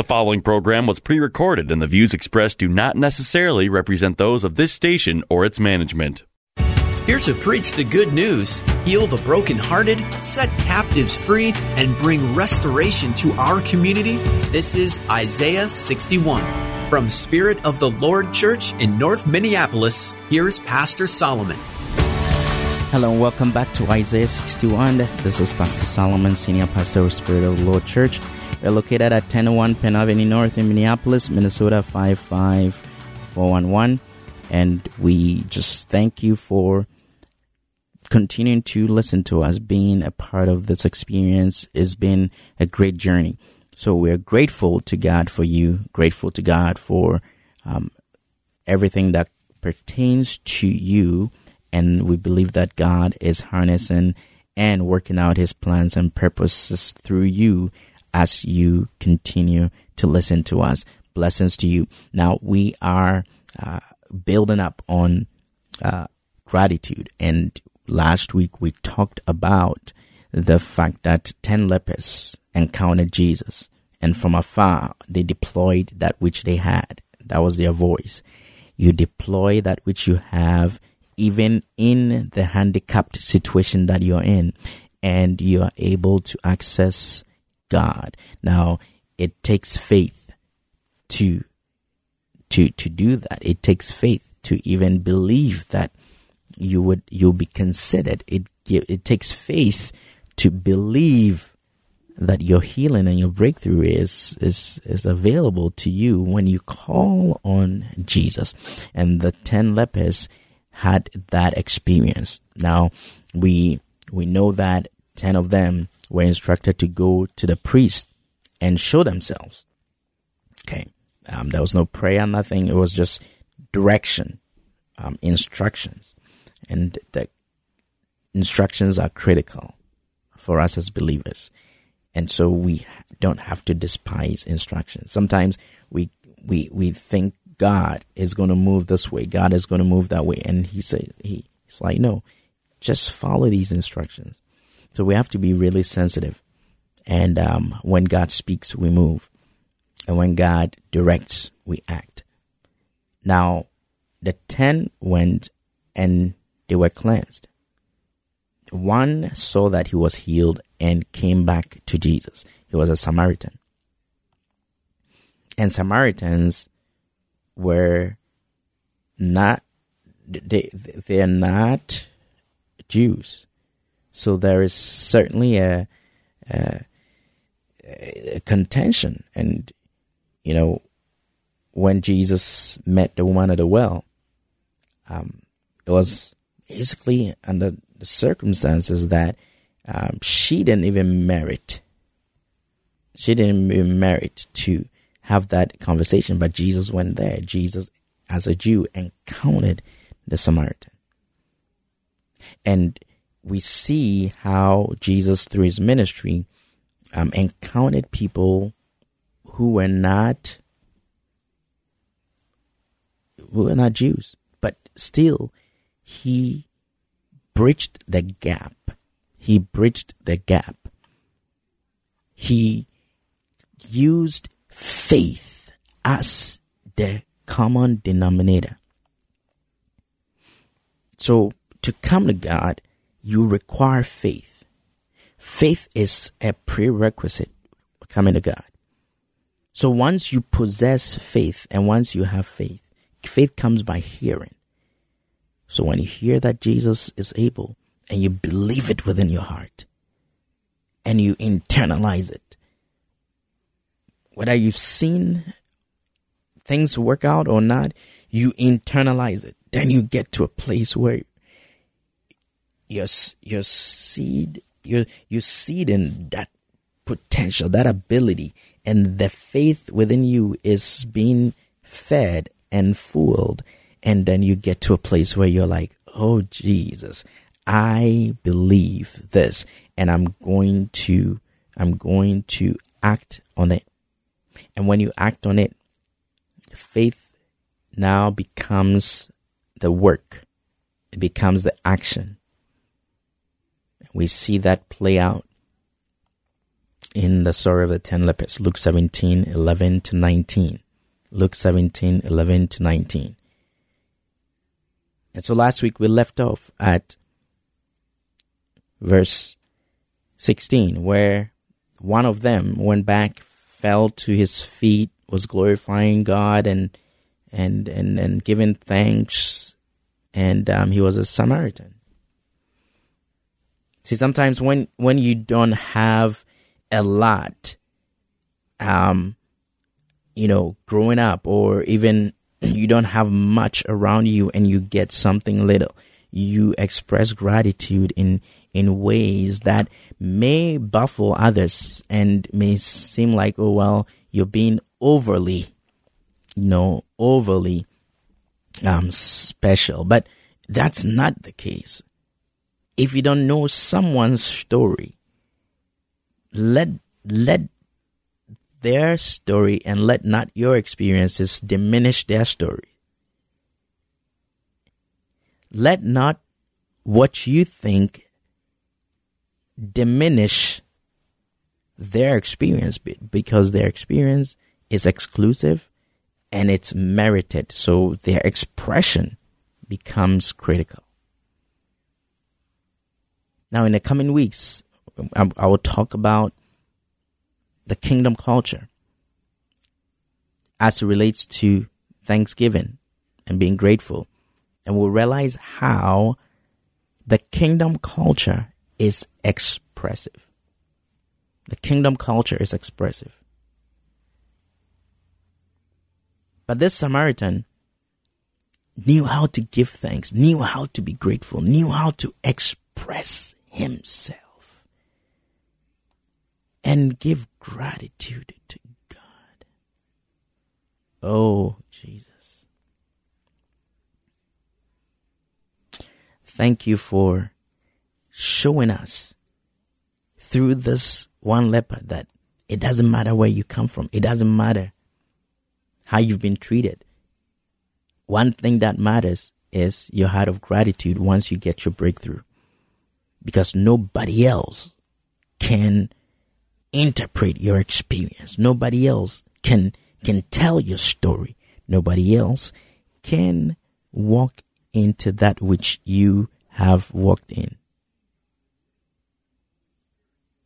The following program was pre recorded, and the views expressed do not necessarily represent those of this station or its management. Here to preach the good news, heal the brokenhearted, set captives free, and bring restoration to our community, this is Isaiah 61. From Spirit of the Lord Church in North Minneapolis, here's Pastor Solomon. Hello and welcome back to Isaiah 61. This is Pastor Solomon, Senior Pastor of Spirit of the Lord Church. We're located at 1001 Penn Avenue North in Minneapolis, Minnesota 55411. And we just thank you for continuing to listen to us. Being a part of this experience has been a great journey. So we're grateful to God for you, grateful to God for um, everything that pertains to you. And we believe that God is harnessing and working out his plans and purposes through you as you continue to listen to us. Blessings to you. Now, we are uh, building up on uh, gratitude. And last week we talked about the fact that 10 lepers encountered Jesus. And from afar, they deployed that which they had. That was their voice. You deploy that which you have, even in the handicapped situation that you're in, and you are able to access God. Now, it takes faith to to to do that. It takes faith to even believe that you would you'll be considered. It it takes faith to believe that your healing and your breakthrough is is is available to you when you call on Jesus. And the 10 lepers had that experience. Now, we we know that 10 of them were instructed to go to the priest and show themselves. Okay. Um, there was no prayer, nothing. It was just direction, um, instructions. And the instructions are critical for us as believers. And so we don't have to despise instructions. Sometimes we, we, we think God is going to move this way. God is going to move that way. And he said, he, he's like, no, just follow these instructions. So we have to be really sensitive. And um, when God speaks, we move. And when God directs, we act. Now, the ten went and they were cleansed. One saw that he was healed and came back to Jesus. He was a Samaritan. And Samaritans were not, they, they're not Jews. So there is certainly a, a, a contention. And, you know, when Jesus met the woman at the well, um, it was basically under the circumstances that um, she didn't even merit. She didn't even merit to have that conversation, but Jesus went there. Jesus, as a Jew, encountered the Samaritan. And we see how Jesus, through his ministry, um, encountered people who were not who were not Jews, but still he bridged the gap. He bridged the gap. He used faith as the common denominator. So to come to God, you require faith. Faith is a prerequisite for coming to God. So once you possess faith and once you have faith, faith comes by hearing. So when you hear that Jesus is able and you believe it within your heart and you internalize it, whether you've seen things work out or not, you internalize it. Then you get to a place where your your seed you you seed in that potential, that ability, and the faith within you is being fed and fooled. And then you get to a place where you're like, oh, Jesus, I believe this, and I'm going to, I'm going to act on it. And when you act on it, faith now becomes the work. It becomes the action. We see that play out in the story of the ten lepers, Luke 17, 11 to 19. Luke 17, 11 to 19. And so last week we left off at verse 16, where one of them went back, fell to his feet, was glorifying God and and and and giving thanks, and um, he was a Samaritan. See, sometimes when when you don't have a lot, um, you know, growing up, or even you don't have much around you, and you get something little, you express gratitude in in ways that may baffle others and may seem like, oh well, you're being overly, you know, overly um special, but that's not the case. If you don't know someone's story, let let their story and let not your experiences diminish their story. Let not what you think diminish their experience because their experience is exclusive and it's merited. So their expression becomes critical. Now, in the coming weeks, I, will talk about the kingdom culture as it relates to Thanksgiving and being grateful. And we'll realize how the kingdom culture is expressive. The kingdom culture is expressive. But this Samaritan knew how to give thanks, knew how to be grateful, knew how to express himself and give gratitude to God. Oh, Jesus. Thank you for showing us through this one leper that it doesn't matter where you come from, it doesn't matter how you've been treated. One thing that matters is your heart of gratitude once you get your breakthrough because nobody else can interpret your experience. Nobody else can can tell your story. Nobody else can walk into that which you have walked in.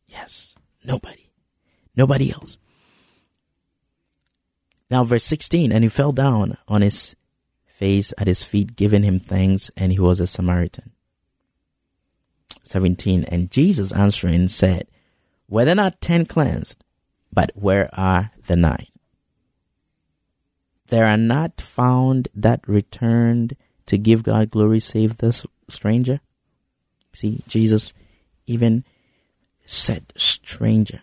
Yes, nobody. Nobody else. Now, verse 16, and he fell down on his face at his feet, giving him thanks, and he was a Samaritan. 17. And Jesus answering said, Were there not ten cleansed? But where are the nine? There are not found that returned to give God glory save this stranger. See, Jesus even said stranger.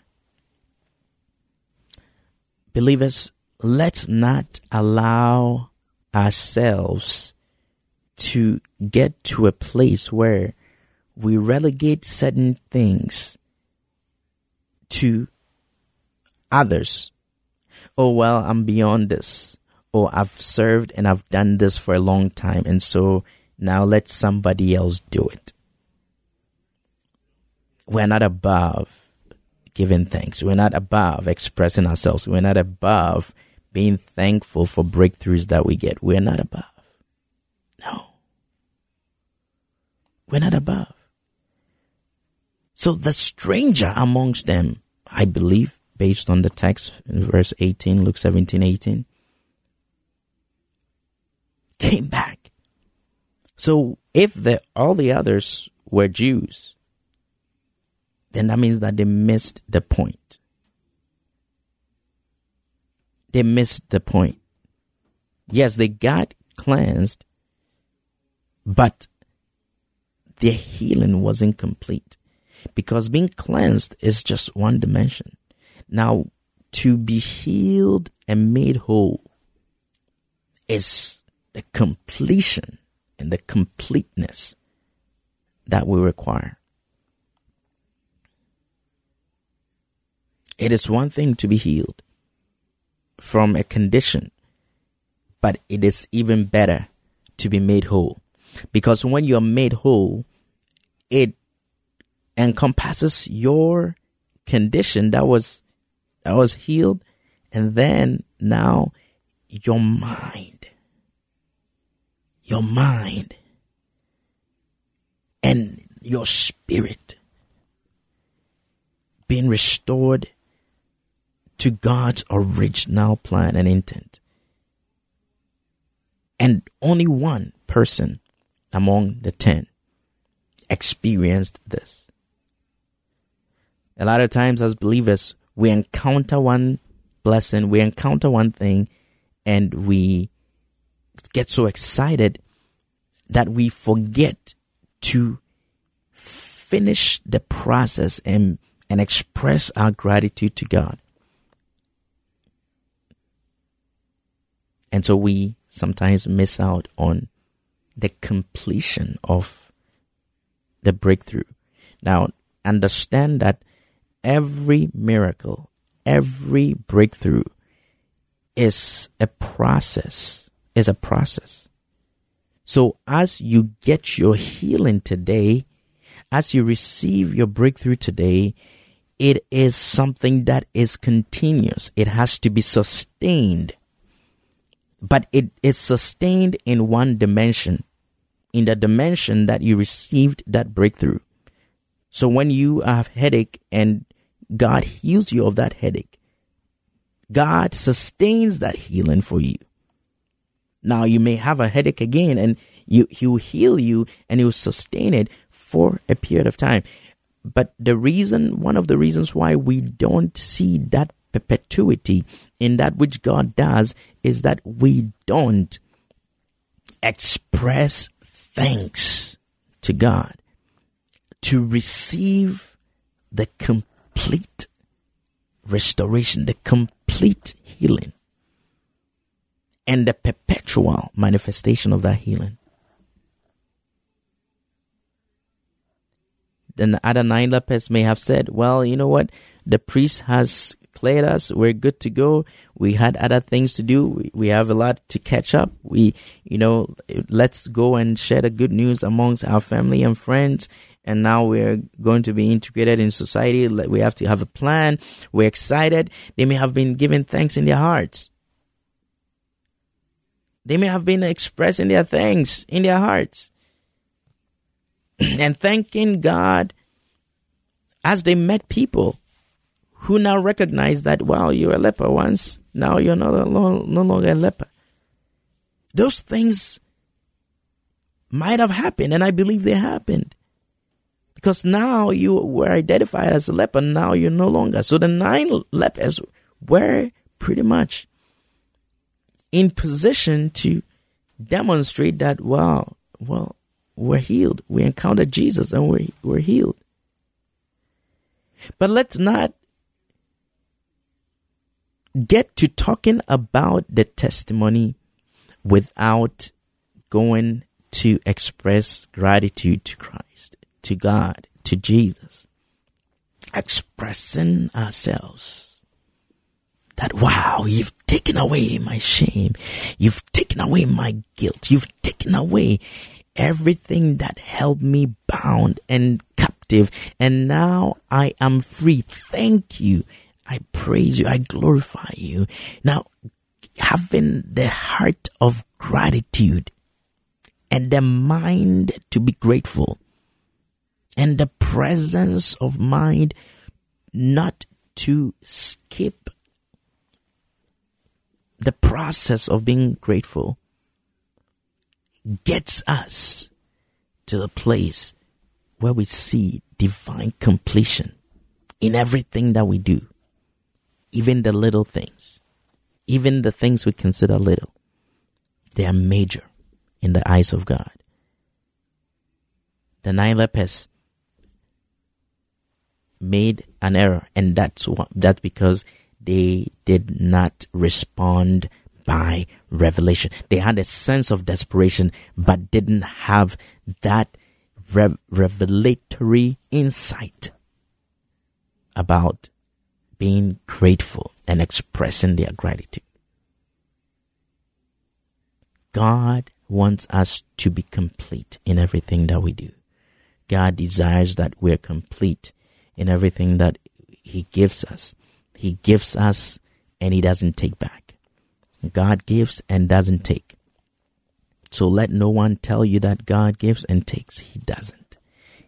Believers, let's not allow ourselves to get to a place where we relegate certain things to others. Oh, well, I'm beyond this. Oh, I've served and I've done this for a long time. And so now let somebody else do it. We're not above giving thanks. We're not above expressing ourselves. We're not above being thankful for breakthroughs that we get. We're not above. No. We're not above. So the stranger amongst them, I believe, based on the text in verse 18, Luke 17, 18, came back. So if the, all the others were Jews, then that means that they missed the point. They missed the point. Yes, they got cleansed, but their healing wasn't complete. Because being cleansed is just one dimension. Now, to be healed and made whole is the completion and the completeness that we require. It is one thing to be healed from a condition, but it is even better to be made whole. Because when you're made whole, it encompasses your condition that was that was healed and then now your mind your mind and your spirit being restored to God's original plan and intent. And only one person among the ten experienced this. A lot of times, as believers, we encounter one blessing, we encounter one thing, and we get so excited that we forget to finish the process and, and express our gratitude to God. And so we sometimes miss out on the completion of the breakthrough. Now, understand that every miracle, every breakthrough is a process, is a process. So as you get your healing today, as you receive your breakthrough today, it is something that is continuous. It has to be sustained. But it is sustained in one dimension, in the dimension that you received that breakthrough. So when you have headache and God heals you of that headache, God sustains that healing for you. Now you may have a headache again and you, he will heal you and he will sustain it for a period of time. But the reason, one of the reasons why we don't see that perpetuity in that which God does is that we don't express thanks to God to receive the complete restoration, the complete healing, and the perpetual manifestation of that healing. Then the other nine lepers may have said, Well, you know what? The priest has cleared us. We're good to go. We had other things to do. We, we have a lot to catch up. We, you know, let's go and share the good news amongst our family and friends. And now we're going to be integrated in society. We have to have a plan. We're excited. They may have been giving thanks in their hearts. They may have been expressing their thanks in their hearts and thanking God as they met people who now recognize that, wow, you were a leper once, now you're no, no, no longer a leper. Those things might have happened, and I believe they happened. Because now you were identified as a leper, now you're no longer. So the nine lepers were pretty much in position to demonstrate that, wow, well, we're healed. We encountered Jesus and we're, we're healed. But let's not get to talking about the testimony without going to express gratitude to Christ, to God, to Jesus. Expressing ourselves that, wow, you've taken away my shame. You've taken away my guilt. You've taken away everything that held me bound and captive. And now I am free. Thank you. I praise you. I glorify you. Now, having the heart of gratitude and the mind to be grateful and the presence of mind not to skip the process of being grateful gets us to the place where we see divine completion in everything that we do, even the little things, even the things we consider little. They are major in the eyes of God. The nine lepers made an error, and that's what, that's because they did not respond by revelation. They had a sense of desperation, but didn't have that rev- revelatory insight about being grateful and expressing their gratitude. God wants us to be complete in everything that we do. God desires that we're complete in everything that He gives us. He gives us and He doesn't take back. God gives and doesn't take. So let no one tell you that God gives and takes. He doesn't.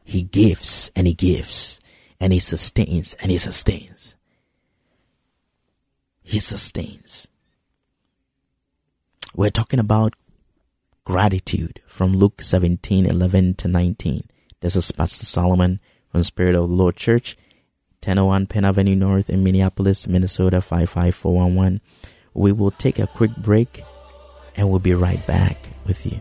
He gives and He gives and He sustains and He sustains. He sustains. We're talking about gratitude from Luke 17 11 to 19. This is Pastor Solomon from Spirit of the Lord Church, 1001 Penn Avenue North in Minneapolis, Minnesota 55411. We will take a quick break and we'll be right back with you.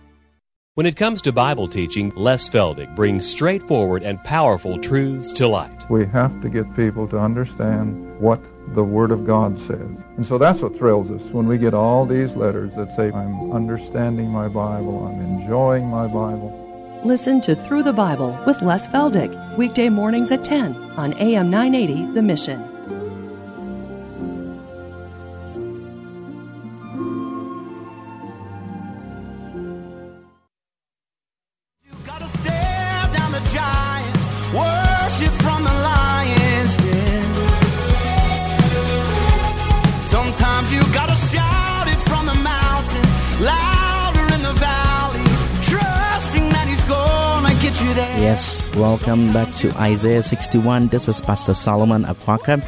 When it comes to Bible teaching, Les Feldick brings straightforward and powerful truths to light. We have to get people to understand what the Word of God says. And so that's what thrills us when we get all these letters that say, I'm understanding my Bible, I'm enjoying my Bible. Listen to Through the Bible with Les Feldick, weekday mornings at 10 on AM 980 The Mission. Welcome back to Isaiah 61. This is Pastor Solomon Akwaka,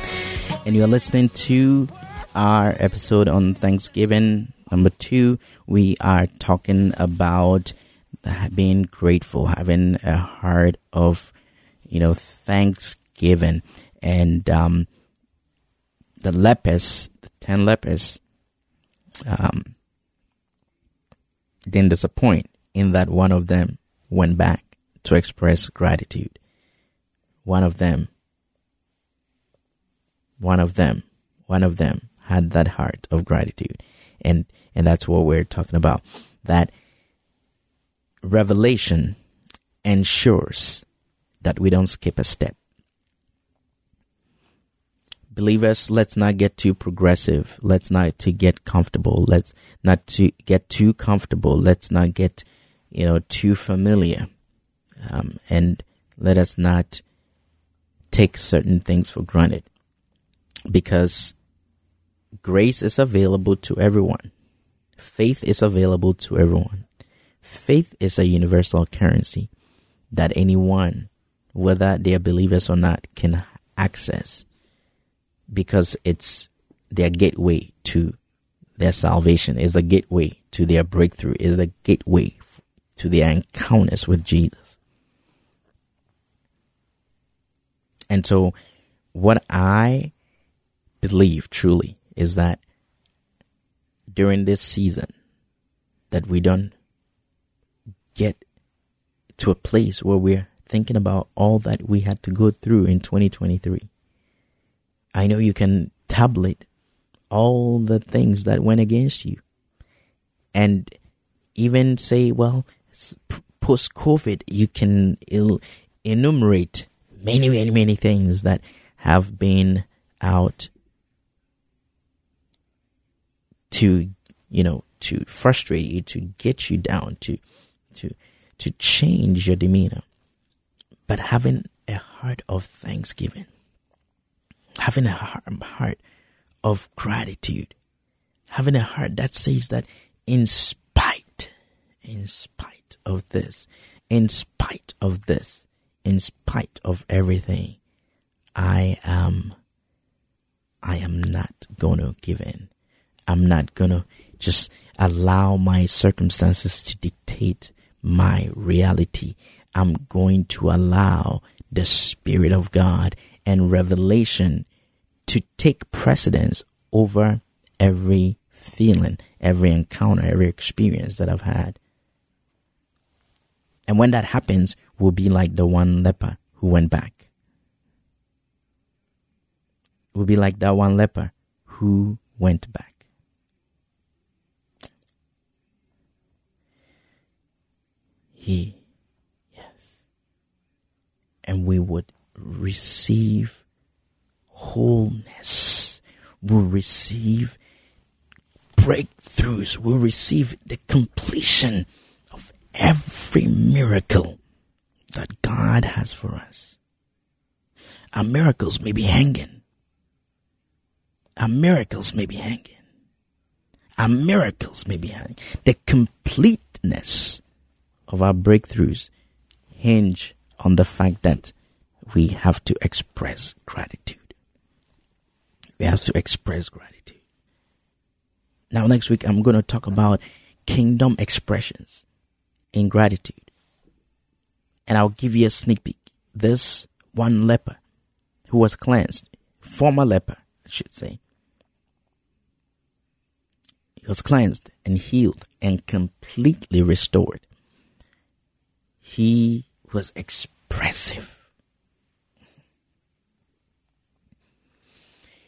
and you're listening to our episode on Thanksgiving. Number two, we are talking about being grateful, having a heart of, you know, thanksgiving. And um, the lepers, the ten lepers, um, didn't disappoint in that one of them went back to express gratitude. One of them, one of them, one of them had that heart of gratitude. And, and that's what we're talking about. That revelation ensures that we don't skip a step believers let's not get too progressive let's not to get comfortable let's not to get too comfortable let's not get you know too familiar um, and let us not take certain things for granted because grace is available to everyone faith is available to everyone faith is a universal currency that anyone whether they are believers or not can access because it's their gateway to their salvation, is the gateway to their breakthrough, is the gateway to their encounters with Jesus. And so, what I believe truly is that during this season, that we don't get to a place where we're thinking about all that we had to go through in 2023 I know you can tablet all the things that went against you. And even say, well, post COVID, you can enumerate many, many, many things that have been out to, you know, to frustrate you, to get you down, to, to, to change your demeanor. But having a heart of thanksgiving, having a heart of gratitude, having a heart that says that in spite, in spite of this, in spite of this, in spite of everything, I am, I am not gonna give in. I'm not gonna just allow my circumstances to dictate my reality. I'm going to allow the Spirit of God and revelation to take precedence over every feeling, every encounter, every experience that I've had. And when that happens, we'll be like the one leper who went back. We'll be like that one leper who went back. He, yes. And we would receive wholeness. We'll receive breakthroughs. We'll receive the completion every miracle that God has for us. Our miracles may be hanging. Our miracles may be hanging. Our miracles may be hanging. The completeness of our breakthroughs hinge on the fact that we have to express gratitude. We have to express gratitude. Now, next week, I'm going to talk about kingdom expressions in gratitude. And I'll give you a sneak peek. This one leper who was cleansed, former leper, I should say, he was cleansed and healed and completely restored. He was expressive.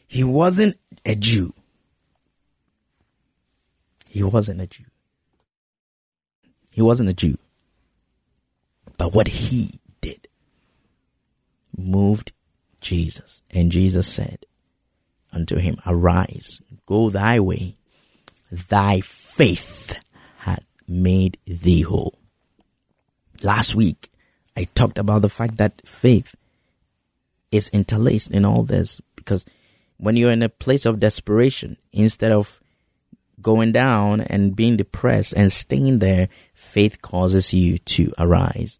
He wasn't a Jew. He wasn't a Jew. He wasn't a Jew. But what he did moved Jesus. And Jesus said unto him, Arise, go thy way. Thy faith hath made thee whole. Last week, I talked about the fact that faith is interlaced in all this because when you're in a place of desperation, instead of going down and being depressed and staying there, faith causes you to arise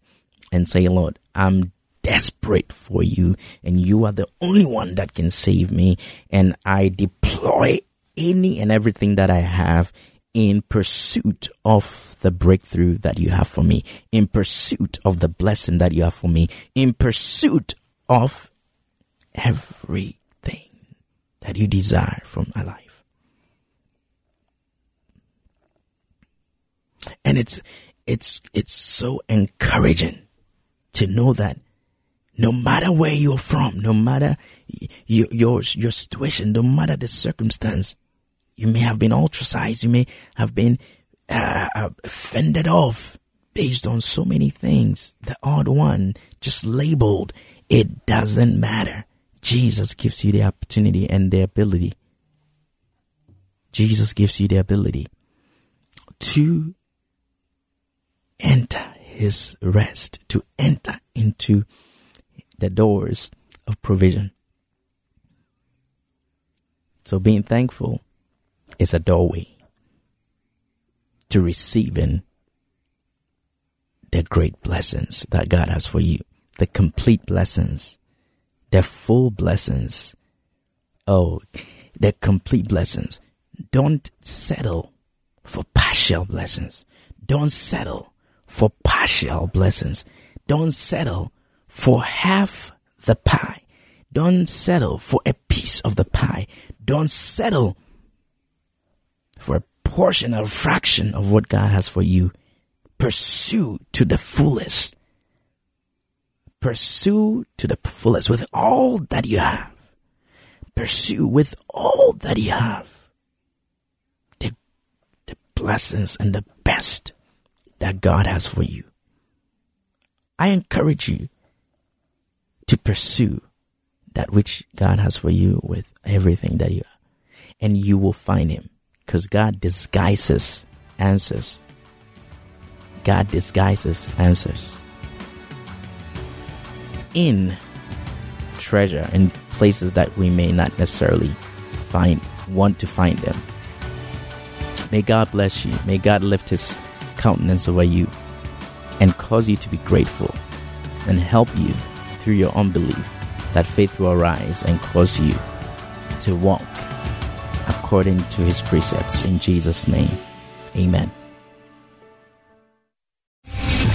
and say, Lord, I'm desperate for you and you are the only one that can save me. And I deploy any and everything that I have in pursuit of the breakthrough that you have for me, in pursuit of the blessing that you have for me, in pursuit of everything that you desire from my life. And it's it's it's so encouraging to know that no matter where you're from, no matter your your, your situation, no matter the circumstance, you may have been ostracized, you may have been uh, uh, fended off based on so many things. The odd one, just labeled. It doesn't matter. Jesus gives you the opportunity and the ability. Jesus gives you the ability to enter his rest, to enter into the doors of provision. So being thankful is a doorway to receiving the great blessings that God has for you, the complete blessings, the full blessings. Oh, the complete blessings. Don't settle for partial blessings. Don't settle for partial blessings. Don't settle for half the pie. Don't settle for a piece of the pie. Don't settle for a portion or a fraction of what God has for you. Pursue to the fullest. Pursue to the fullest with all that you have. Pursue with all that you have. The, the blessings and the best that God has for you. I encourage you to pursue that which God has for you with everything that you are. And you will find Him because God disguises answers. God disguises answers in treasure in places that we may not necessarily find want to find them. May God bless you. May God lift his countenance over you and cause you to be grateful and help you through your unbelief that faith will arise and cause you to walk according to his precepts in Jesus name. Amen.